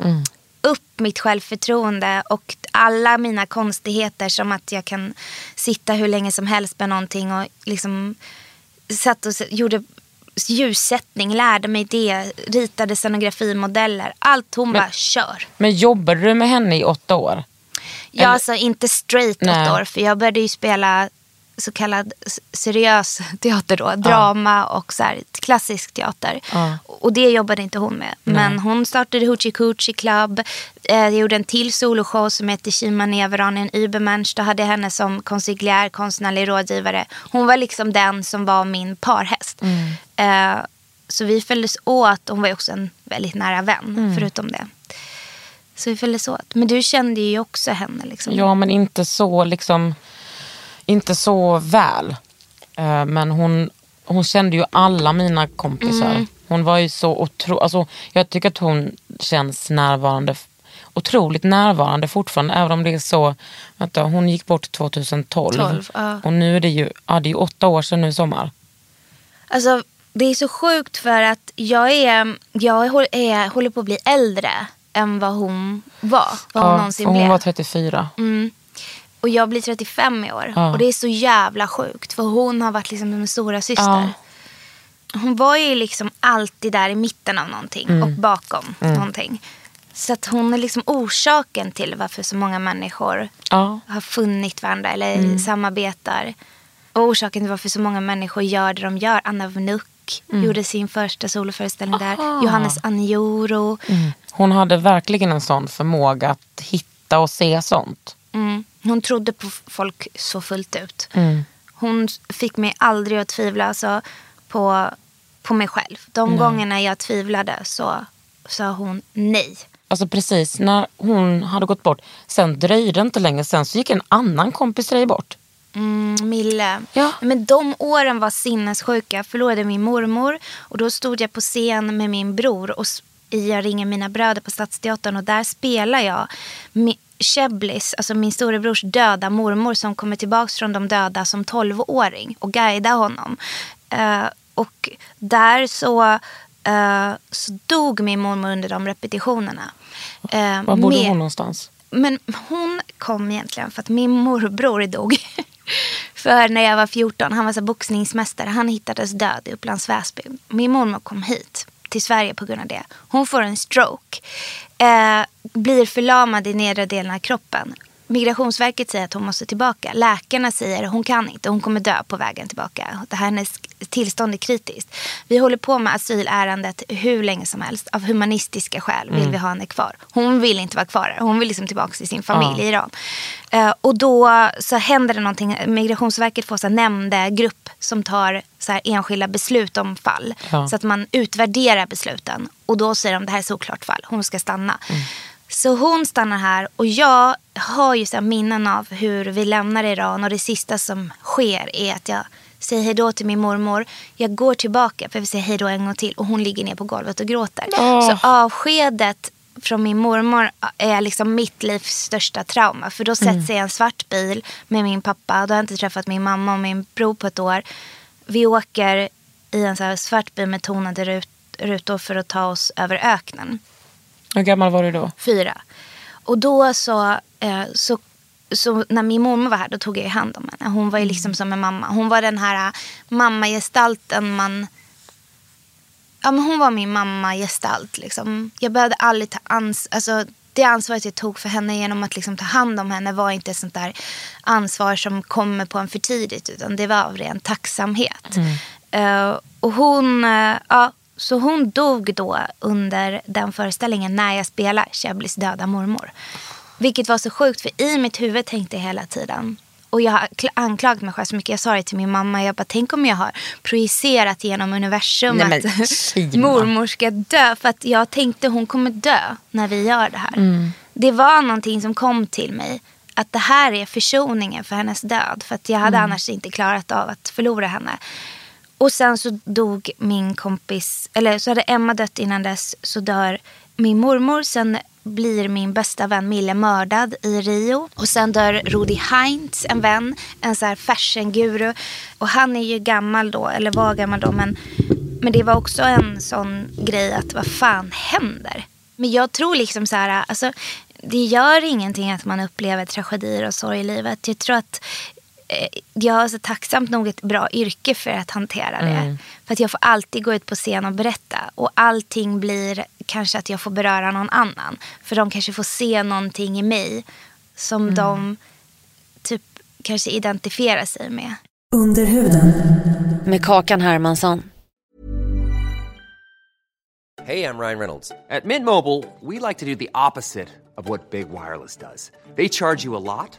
upp mitt självförtroende och alla mina konstigheter som att jag kan sitta hur länge som helst med någonting och liksom satt och gjorde ljussättning, lärde mig det, ritade scenografimodeller. Allt hon bara kör. Men jobbade du med henne i åtta år? Jag Eller- alltså inte straight åtta år för jag började ju spela så kallad seriös teater då. Drama och så här, klassisk teater. Ja. Och det jobbade inte hon med. Men hon startade Hoochie Coochie Club. Eh, gjorde en till soloshow som heter Shima Neveran, en Übermensch. Då hade jag henne som konsigliär, konstnärlig rådgivare. Hon var liksom den som var min parhäst. Eh, så vi följdes åt. Hon var ju också en väldigt nära vän förutom det. Så vi följdes åt. Men du kände ju också henne. Liksom. Ja, men inte så liksom, inte så väl. Eh, Men hon, hon kände ju alla mina kompisar. Mm. Hon var ju så otro, alltså, jag tycker att hon känns närvarande, otroligt närvarande fortfarande. Även om det är så, vänta, hon gick bort 2012. 12, ja. Och nu är det ju, ja, det är åtta år sedan nu i sommar. Alltså, det är så sjukt för att jag, är, jag är, är, håller på att bli äldre än vad hon var. Vad hon Ja, någonsin och hon blev. var 34. Mm. Och jag blir 35 i år. Ja. Och det är så jävla sjukt. För hon har varit liksom min stora syster. Ja. Hon var ju liksom alltid där i mitten av någonting. Mm. Och bakom någonting. Så att hon är liksom orsaken till varför så många människor Ja. har funnit varandra eller Mm. samarbetar. Och orsaken till varför så många människor gör det de gör. Anna Vnuk gjorde sin första soloföreställning där. Mm. Johannes Anjoro. Hon hade verkligen en sån förmåga att hitta och se sånt. Mm. Hon trodde på folk så fullt ut. Mm. Hon fick mig aldrig att tvivla alltså, på, på mig själv. De gångerna jag tvivlade så sa hon nej. Alltså precis när hon hade gått bort, sen dröjde det inte länge, sen så gick en annan kompis till dig bort. Mm, Mille. Ja. Men de åren var sinnessjuka. Jag förlorade min mormor och då stod jag på scen med min bror och i Jag ringer mina bröder på Stadsteatern och där spelar jag Cheblis, alltså min storebrors döda mormor som kommer tillbaka från de döda som 12-åring och guidar honom. Eh, och där så, eh, så dog min mormor under de repetitionerna. Eh, Var bodde med- hon någonstans? men hon kom egentligen för att min morbror dog. för när jag var 14, han var så boxningsmästare. Han hittades död i Upplands Väsby. Min mormor kom hit till Sverige på grund av det. Hon får en stroke. Eh, blir förlamad i nedre delen av kroppen. Migrationsverket säger att hon måste tillbaka. Läkarna säger att hon kan inte, hon kommer dö på vägen tillbaka. Det här hennes tillstånd är kritiskt. Vi håller på med asylärendet hur länge som helst. Av humanistiska skäl vill vi ha henne kvar. Hon vill inte vara kvar här. Hon vill liksom tillbaka till sin familj i Iran. Eh, och då så händer det någonting. Migrationsverket får här nämndegrupp som tar så här enskilda beslut om fall. Ja. Så att man utvärderar besluten. Och då säger de det här är såklart fall. Hon ska stanna. Så hon stannar här och jag har ju så minnen av hur vi lämnar Iran och det sista som sker är att jag säger hej då till min mormor. Jag går tillbaka för vill säga hej då en gång till och hon ligger ner på golvet och gråter. Så avskedet från min mormor är liksom mitt livs största trauma. För då sätts jag i en svart bil med min pappa. Då har jag inte träffat min mamma och min bror på ett år. Vi åker i en så svart bil med tonade rut- rutor för att ta oss över öknen Hur gammal var du då? fyra. Och då så, eh, så, så när min mormor var här då tog jag hand om henne. Hon var ju liksom som en mamma. Hon var den här eh, mammagestalten man... Ja men hon var min mammagestalt liksom. Jag behövde aldrig ta ans... Alltså, det ansvaret jag tog för henne genom att liksom ta hand om henne var inte sånt där ansvar som kommer på en för tidigt utan det var av ren tacksamhet. Eh, och hon, eh, ja, så hon dog då under den föreställningen när jag spelade Cheblis döda mormor. Vilket var så sjukt för i mitt huvud tänkte jag hela tiden och jag har kl- anklagat mig själv så mycket. Jag sa det till min mamma. Jag bara, tänk om jag har projicerat genom universum Nej, men, att mormor ska dö. För att jag tänkte hon kommer dö när vi gör det här. Mm. Det var någonting som kom till mig. Att det här är försoningen för hennes död. För att jag hade Mm. annars inte klarat av att förlora henne. Och sen så dog min kompis, eller så hade Emma dött innan dess. Så dör min mormor. Sen blir min bästa vän Mille mördad i Rio. Och sen dör Rudi Heinz, en vän, en så här fashion-guru. Och han är ju gammal då, eller var gammal då. Men, men det var också en sån grej att vad fan händer? Men jag tror liksom så här, alltså, det gör ingenting att man upplever tragedier och sorg i livet. Jag tror att jag har så tacksamt nog ett bra yrke för att hantera det. För att jag får alltid gå ut på scen och berätta. Och allting blir kanske att jag får beröra någon annan. För de kanske får se någonting i mig som de typ kanske identifierar sig med. Under huden. Med Kakan Hermansson. Hey, I'm Ryan Reynolds. At Mint Mobile, we like to do the opposite of what Big Wireless does. They charge you a lot,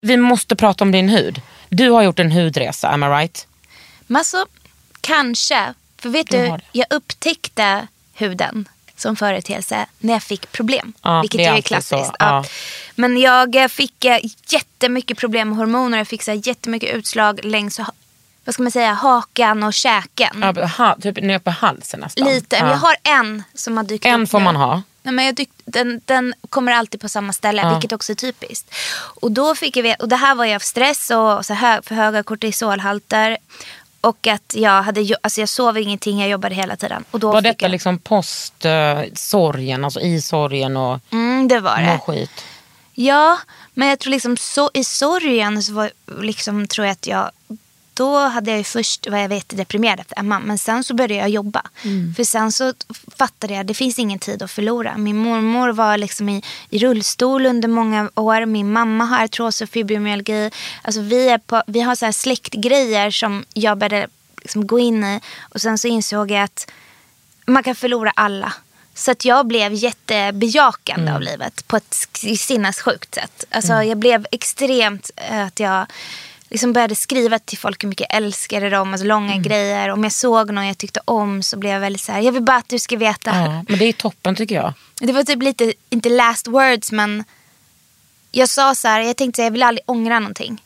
Vi måste prata om din hud. Du har gjort en hudresa, am I right? Alltså, kanske. För vet du, det. jag upptäckte huden som företeelse när jag fick problem. Ja, vilket är ju är klassiskt. Ja. ja. Men jag eh, fick eh, jättemycket problem med hormoner. Jag fick så här, jättemycket utslag längs vad ska man säga, hakan och käken. Ja, ha, typ ner på halsen nästan. Lite. Jag har en som har dykt En upp får nu. man ha. Nej, men jag den, den kommer alltid på samma ställe, Ja. vilket också är typiskt. Och, då fick jag och det här var ju av stress och så hö, för höga kortisolhalter. Och att jag, hade, alltså jag sov ingenting, jag jobbade hela tiden. Och då Var detta jag, liksom post eh, sorgen, alltså i sorgen och mm, det var det. skit? Ja, men jag tror liksom så, i sorgen så var, liksom, tror jag att jag då hade jag ju först var jag vet, deprimerad efter Emma. Men sen så började jag jobba. För sen så fattade jag att det finns ingen tid att förlora. Min mormor var liksom i, i rullstol under många år. Min mamma har artros och fibromyalgi. Alltså vi, är på, vi har så här släktgrejer som jag började liksom gå in i. Och sen så insåg jag att man kan förlora alla. Så att jag blev jättebejakande av livet på ett sinnessjukt sätt. Alltså jag blev extremt eh, att jag liksom började skriva till folk hur mycket jag älskade dem, alltså långa grejer. Om jag såg någon jag tyckte om så blev jag väldigt så här, jag vill bara att du ska veta. Ja, men det är toppen tycker jag. Det var typ lite, inte last words men jag sa så här, jag tänkte så här, jag vill aldrig ångra någonting.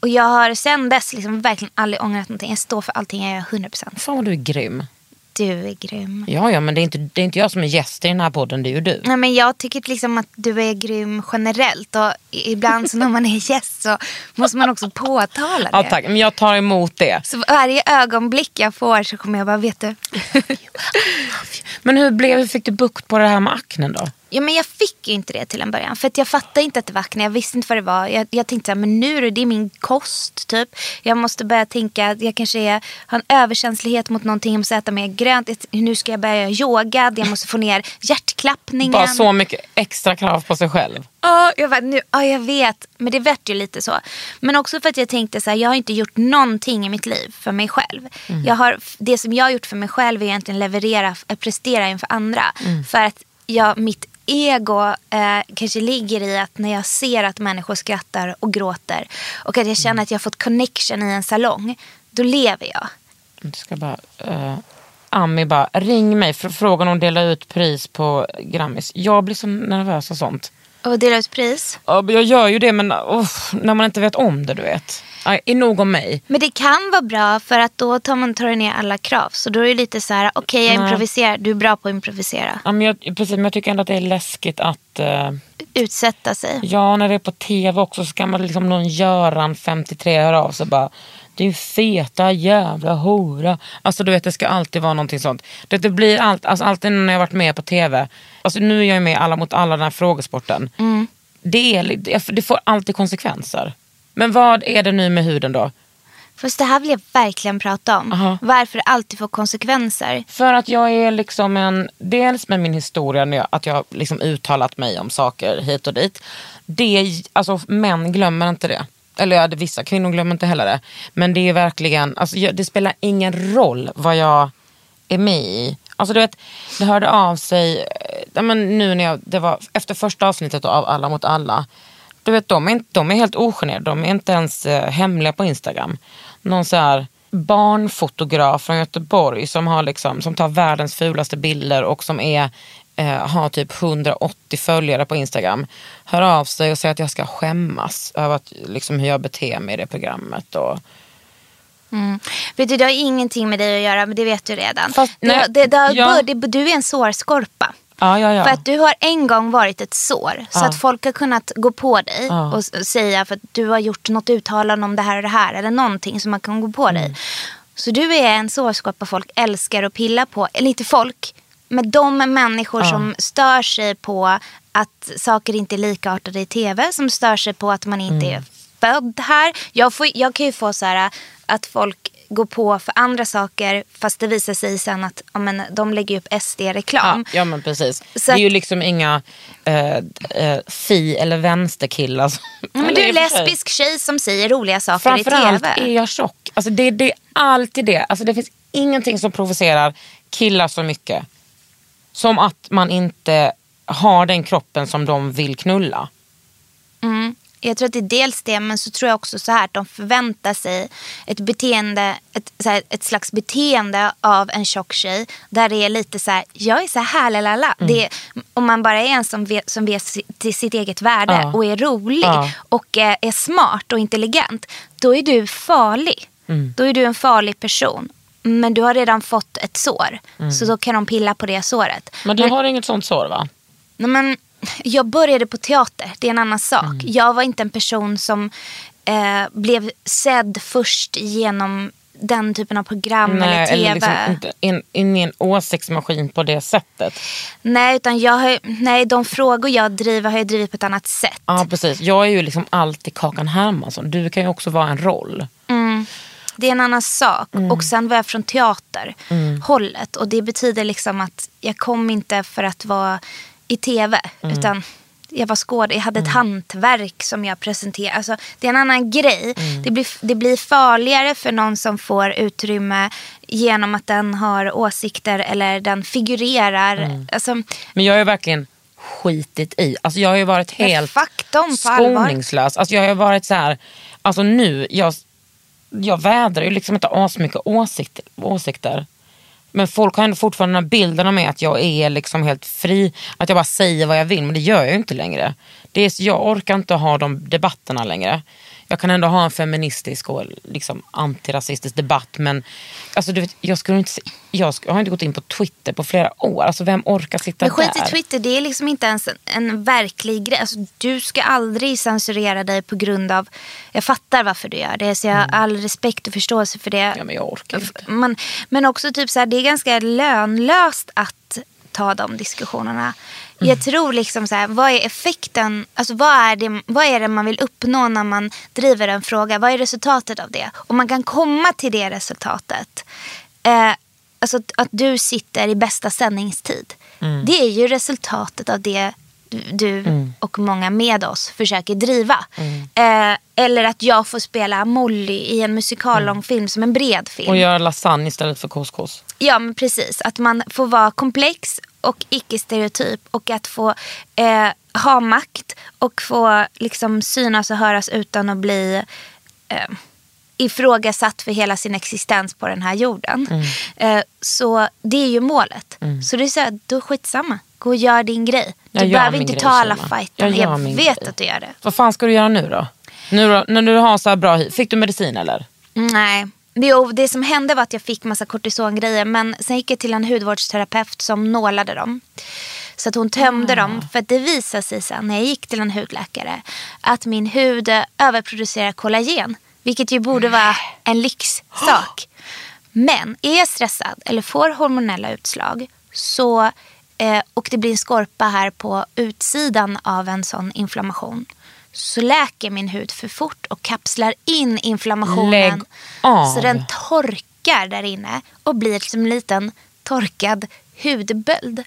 Och jag har sen dess liksom verkligen aldrig ångrat någonting. Jag står för allting jag gör 100%. Fan vad du är grym. Du är grym. Ja, ja, men det är, inte, det är inte jag som är gäst i den här podden, det är ju du. Nej, men jag tycker liksom att du är grym generellt. Och ibland så när man är gäst så måste man också påtala det. Ja, tack. Men jag tar emot det. Så varje ögonblick jag får så kommer jag bara, vet du. Men hur, blev, hur fick du bukt på det här med aknen då? Ja, men jag fick ju inte det till en början. För jag fattade inte att det var akne. Jag visste inte vad det var. Jag, jag tänkte så här, men nu är det, min kost typ. Jag måste börja tänka att jag kanske är, har en överkänslighet mot någonting. Jag måste äta mer grönt. Nu ska jag börja yoga. Jag måste få ner hjärtklappningen. Bara så mycket extra krav på sig själv. Ja, jag, bara, nu, ja, jag vet. Men det vart ju lite så. Men också för att jag tänkte så här, jag har inte gjort någonting i mitt liv för mig själv. Jag har, det som jag har gjort för mig själv är egentligen leverera, prestera inför andra. För att jag, mitt ego eh, kanske ligger i att när jag ser att människor skrattar och gråter och att jag känner att jag har fått connection i en salong, då lever jag. Du ska bara... Uh, Ami bara, ring mig för frågan om dela ut pris på Grammis. Jag blir så nervös och sånt. Och dela ut pris. Ja, Jag gör ju det men uff, när man inte vet om det du vet. Är nog om mig. Men det kan vara bra för att då tar man tar ner alla krav. Så då är det lite så här, okej jag Nej. improviserar, du är bra på att improvisera. Ja, men jag, precis, men jag tycker ändå att det är läskigt att... eh, Utsätta sig. ja, när det är på tv också så kan man liksom någon Göran 53 höra av sig bara. Du feta jävla hora. Alltså du vet det ska alltid vara någonting sånt. Det, det blir allt, alltså, alltid när jag varit med på tv. Alltså nu är jag med Alla mot alla den här frågesporten. Det, är, det- får alltid konsekvenser. Men vad är det nu med huden då? Fast det här vill jag verkligen prata om. Aha. Varför det alltid får konsekvenser. För att jag är liksom en, dels med min historia, att jag har liksom uttalat mig om saker hit och dit. Det, alltså män glömmer inte det. Eller ja, vissa kvinnor glömmer inte heller det. Men det är verkligen, alltså, det spelar ingen roll vad jag är med i. Alltså du vet, det hörde av sig, eh, ja, men nu när jag, det var efter första avsnittet av Alla mot alla. Du vet, de är, inte, de är helt ogenerade, de är inte ens eh, hemliga på Instagram. Någon så här barnfotograf från Göteborg som, har liksom, som tar världens fulaste bilder och som är, eh, har typ 180 följare på Instagram. Hör av sig och säger att jag ska skämmas över att, liksom, hur jag beter mig i det programmet. Och, Mm. Vet du, det har ingenting med dig att göra, men det vet du redan. Fast, det, nej, det, det, har ja. det, du är en sårskorpa. ja, ja, ja. För att du har en gång varit ett sår. Så att folk har kunnat gå på dig och säga för att du har gjort något uttalande om det här och det här. Eller någonting som man kan gå på Mm. dig. Så du är en sårskorpa folk älskar att pilla på. Eller inte folk, men de människor Ja. som stör sig på att saker inte är likartade i tv. Som stör sig på att man inte Mm. är född här. Jag, får, jag kan ju få så här att folk går på för andra saker fast det visar sig sen att ja, men, de lägger upp SD-reklam. Ja, ja men precis. Så det är ju liksom inga eh, eh, fi eller vänsterkillar. som- Ja, men du i är sig. lesbisk tjej som säger roliga saker i Framförallt tv. är jag tjock. Alltså det, det är alltid det. Alltså det finns ingenting som provocerar killar så mycket. Som att man inte har den kroppen som de vill knulla. Mm. Jag tror att det är dels det, men så tror jag också så här att de förväntar sig ett beteende, ett, så här, ett slags beteende av en tjock tjej. Där det är lite så här, jag är så här, lalala. Mm. Det är, om man bara är en som vet, som vet till sitt eget värde Ja. och är rolig Ja. och eh, är smart och intelligent. Då är du farlig. Mm. Då är du en farlig person. Men du har redan fått ett sår. Mm. Så då kan de pilla på det såret. Men du har inget sånt sår va? Nej, men, jag började på teater, det är en annan sak. Mm. Jag var inte en person som eh, blev sedd först genom den typen av program eller tv. eller liksom inte in, in i en åsiktsmaskin på det sättet. Nej, utan jag har, nej, de frågor jag driver har jag drivit på ett annat sätt. Ja precis. Jag är ju liksom alltid Kakan Hermansson. Du kan ju också vara en roll. Mm. Det är en annan sak. Mm. Och sen var jag från teaterhållet. Och det betyder liksom att jag kom inte för att vara i tv. Mm. Utan jag var skåd, jag hade ett hantverk som jag presenterade. Alltså, det är en annan grej. Mm. Det, blir, det blir farligare för någon som får utrymme genom att den har åsikter eller den figurerar. Mm. Alltså, Men jag ju verkligen skitit i. Alltså jag har ju varit helt skoningslös. Alltså jag har varit så här, alltså nu, jag, jag vädrar ju liksom inte asmycket åsikter, åsikter. Men folk har ändå fortfarande den här bilden av mig att jag är liksom helt fri, att jag bara säger vad jag vill, men det gör jag ju inte längre. Det är, jag orkar inte ha de debatterna längre. Jag kan ändå ha en feministisk och liksom antirasistisk debatt men alltså, du vet, jag, skulle inte, jag, jag har inte gått in på Twitter på flera år. Alltså, vem orkar sitta Men skit där? i Twitter, det är liksom inte ens en, en verklig grej. Alltså, du ska aldrig censurera dig på grund av... Jag fattar varför du gör det, så jag har all respekt och förståelse för det. Mm. Ja, men jag orkar inte. Men, men också typ så här, det är ganska lönlöst att ta de diskussionerna. Mm. Jag tror liksom så här, vad är effekten, alltså vad är, det, vad är det man vill uppnå när man driver en fråga? Vad är resultatet av det? Och man kan komma till det resultatet. Eh, alltså att, att du sitter i bästa sändningstid. Mm. Det är ju resultatet av det du, Mm. och många med oss försöker driva. Eh, eller att jag får spela Molly i en musikallångfilm som en bred film. Och göra lasagne istället för couscous. Ja men precis, att man får vara komplex och icke-stereotyp och att få eh, ha makt och få liksom synas och höras utan att bli eh, ifrågasatt för hela sin existens på den här jorden. Mm. Eh, så det är ju målet. Så det är så här, då skitsamma. Gå och gör din grej. Du behöver inte ta alla Kina. fighterna. Jag Jag, vet grej. att du gör det. Vad fan ska du göra nu då? Nu när du har så här bra hy- Fick du medicin eller? Nej. Jo, det som hände var att jag fick massa kortisongrejer. Men sen gick jag till en hudvårdsterapeut som nålade dem. Så att hon tömde dem. För att det visade sig sen när jag gick till en hudläkare. Att min hud överproducerar kollagen. Vilket ju borde vara en lyxsak. Men är jag stressad eller får hormonella utslag. Så, eh, och det blir en skorpa här på utsidan av en sån inflammation. Så läker min hud för fort och kapslar in inflammationen. Så den torkar där inne och blir som en liten torkad hudböld.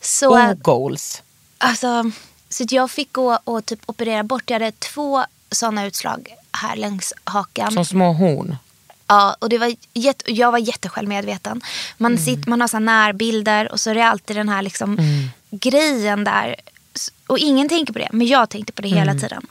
Så, Oh, goals. alltså, så jag fick gå och typ operera bort. Jag hade två sådana utslag här längs hakan. Som små horn. Ja, och det var jätte, jag var jättesjälvmedveten. Man, Mm. sitter, man har så närbilder och så är det alltid den här liksom grejen där. Och ingen tänker på det, men jag tänkte på det hela Mm. tiden.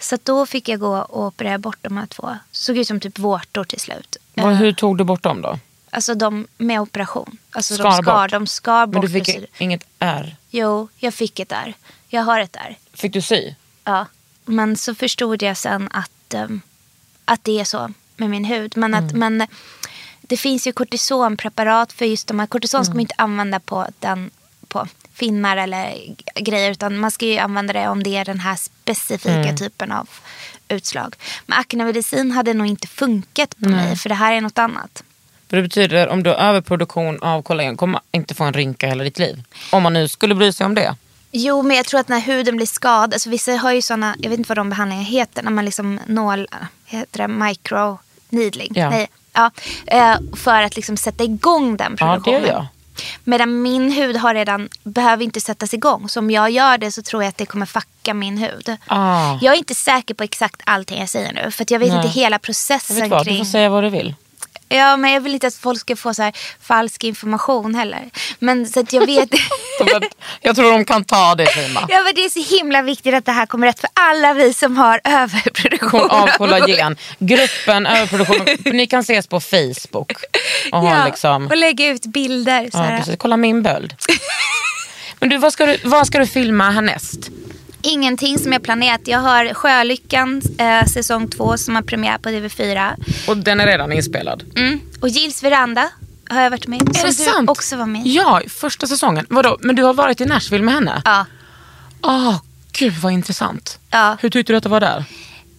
Så då fick jag gå och operera bort de här två. Såg ut som typ vårtor till slut. Vad, Eh, hur tog du bort dem då? Alltså de med operation. Alltså Skar de skar, bort? de skar bort. Men du fick inget R. Jo, jag fick ett där. Jag har ett där. Fick du sy? Ja. Men så förstod jag sen att, ehm, att det är så med min hud. Men, att, men det finns ju kortisonpreparat för just de här. Kortison ska man inte använda på, den, på finnar eller grejer. Utan man ska ju använda det om det är den här specifika typen av utslag. Men aknemedicin hade nog inte funkat på mig. För det här är något annat. För det betyder om du har överproduktion av kollagen kommer man inte få en rynka hela ditt liv. Om man nu skulle bry sig om det. Jo, men jag tror att när huden blir skadad, alltså vissa har ju sådana, jag vet inte vad de behandlingarna heter, när man liksom nål, heter det micro needling? Ja. Nej, ja, eh, för att liksom sätta igång den Ja, det produktionen. gör jag. Medan min hud har redan, behöver inte sättas igång. Så om jag gör det så tror jag att det kommer fucka min hud. Ah. Jag är inte säker på exakt allting jag säger nu. För jag vet Nej. inte hela Jag processen vet vad, du kring... får säga vad du vill. Ja, men jag vill inte att folk ska få så här falsk information heller. Men så att jag vet... Jag tror de kan ta det Sima. Ja men det är så himla viktigt att det här kommer rätt för alla vi som har överproduktion Av kollagen. Gruppen överproduktion. Ni kan ses på Facebook. Och Ja, liksom... och lägga ut bilder. Så Ja. Kolla min böld. Men du, vad ska du, vad ska du filma härnäst? Ingenting som jag planerat. Jag har Sjölyckan eh, säsong två som har premiär på TV4. Och den är redan inspelad. Mm. Och Gills veranda har jag varit med i. Är som det du sant? också var med. Ja, första säsongen. Vadå? Men du har varit i Nashville med henne? Ja. Åh, gud vad intressant. Ja. Hur tyckte du att det var där?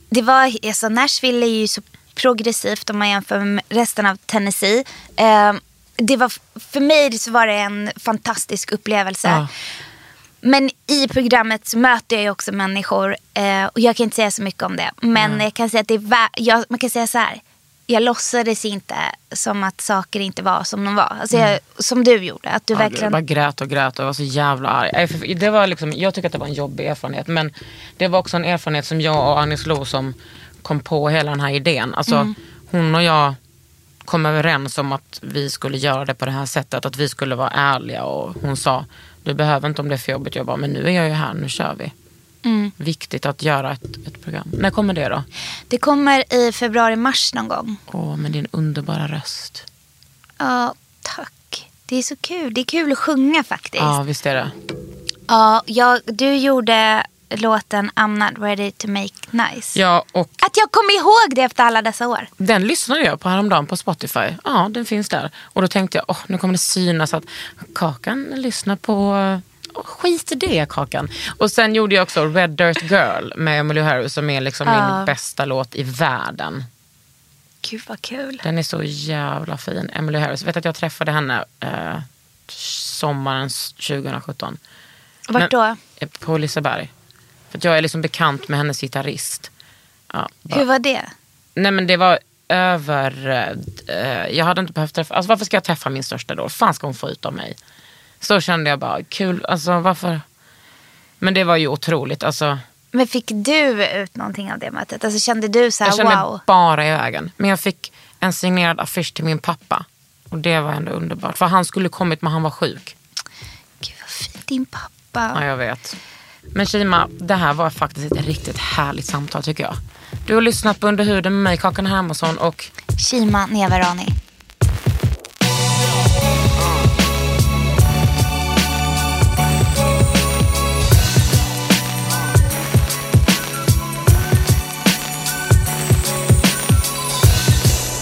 Det var, alltså Nashville är ju så progressivt om man jämför med resten av Tennessee. Eh, det var, för mig så var det en fantastisk upplevelse. Ja. Men i programmet så möter jag ju också människor eh, och jag kan inte säga så mycket om det. Men jag kan säga att det är jag, man kan säga så här. Jag låtsades inte som att saker inte var som de var. Alltså jag, Som du gjorde. Att du Ja, verkligen... Jag bara grät och grät och var så jävla arg. Det var liksom, jag tycker att det var en jobbig erfarenhet. Men det var också en erfarenhet som jag och Anis Lo som kom på hela den här idén. Alltså, Mm. Hon och jag kom överens om att vi skulle göra det på det här sättet. Att vi skulle vara ärliga. Och hon sa, du behöver inte om det är för jobbigt. Jag bara, men nu är jag ju här, nu kör vi. Mm. Viktigt att göra ett, ett program. När kommer det då? Det kommer i februari-mars någon gång. Åh, med din underbara röst. Ja, tack. Det är så kul. Det är kul att sjunga faktiskt. Ja, visst är det. Ja, jag, du gjorde låten I'm not ready to make nice. Ja, och Att jag kom ihåg det efter alla dessa år. Den lyssnade jag på häromdagen på Spotify. Ja, den finns där. Och då tänkte jag, åh, nu kommer det synas att Kakan lyssnar på... Åh, skit i det Kakan. Och sen gjorde jag också Red Dirt Girl med Emmylou Harris som är liksom Ja. min bästa låt i världen. Gud vad kul. Den är så jävla fin. Emmylou Harris. Jag vet att jag träffade henne eh, sommaren 2017. Vart då? Eh, På Liseberg. För att jag är liksom bekant med hennes gitarrist. Ja, Hur var det? Nej men det var över... eh, jag hade inte behövt träffa... Alltså varför ska jag träffa min största då? fan ska hon få ut av mig? Så kände jag bara, kul, alltså varför? Men det var ju otroligt. Alltså, Men fick du ut någonting av det mötet? Alltså kände du så här, jag kände wow? bara i vägen. Men jag fick en signerad affisch till min pappa. Och det var ändå underbart. För han skulle kommit men han var sjuk. Gud vad fint. Din pappa. Ja, jag vet. Men Shima, det här var faktiskt ett riktigt härligt samtal tycker jag. Du har lyssnat på Under huden med mig, Kakan Hermansson och Shima Nevarani.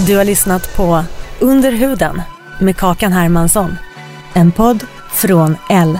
Du har lyssnat på Under huden med Kakan Hermansson. En podd från L.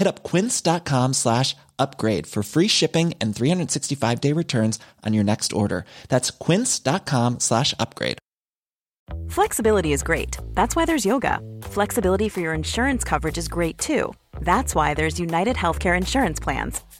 Hit up quince.com slash upgrade for free shipping and 365 day returns on your next order. That's quince.com slash upgrade. Flexibility is great. That's why there's yoga. Flexibility for your insurance coverage is great too. That's why there's United Healthcare Insurance Plans.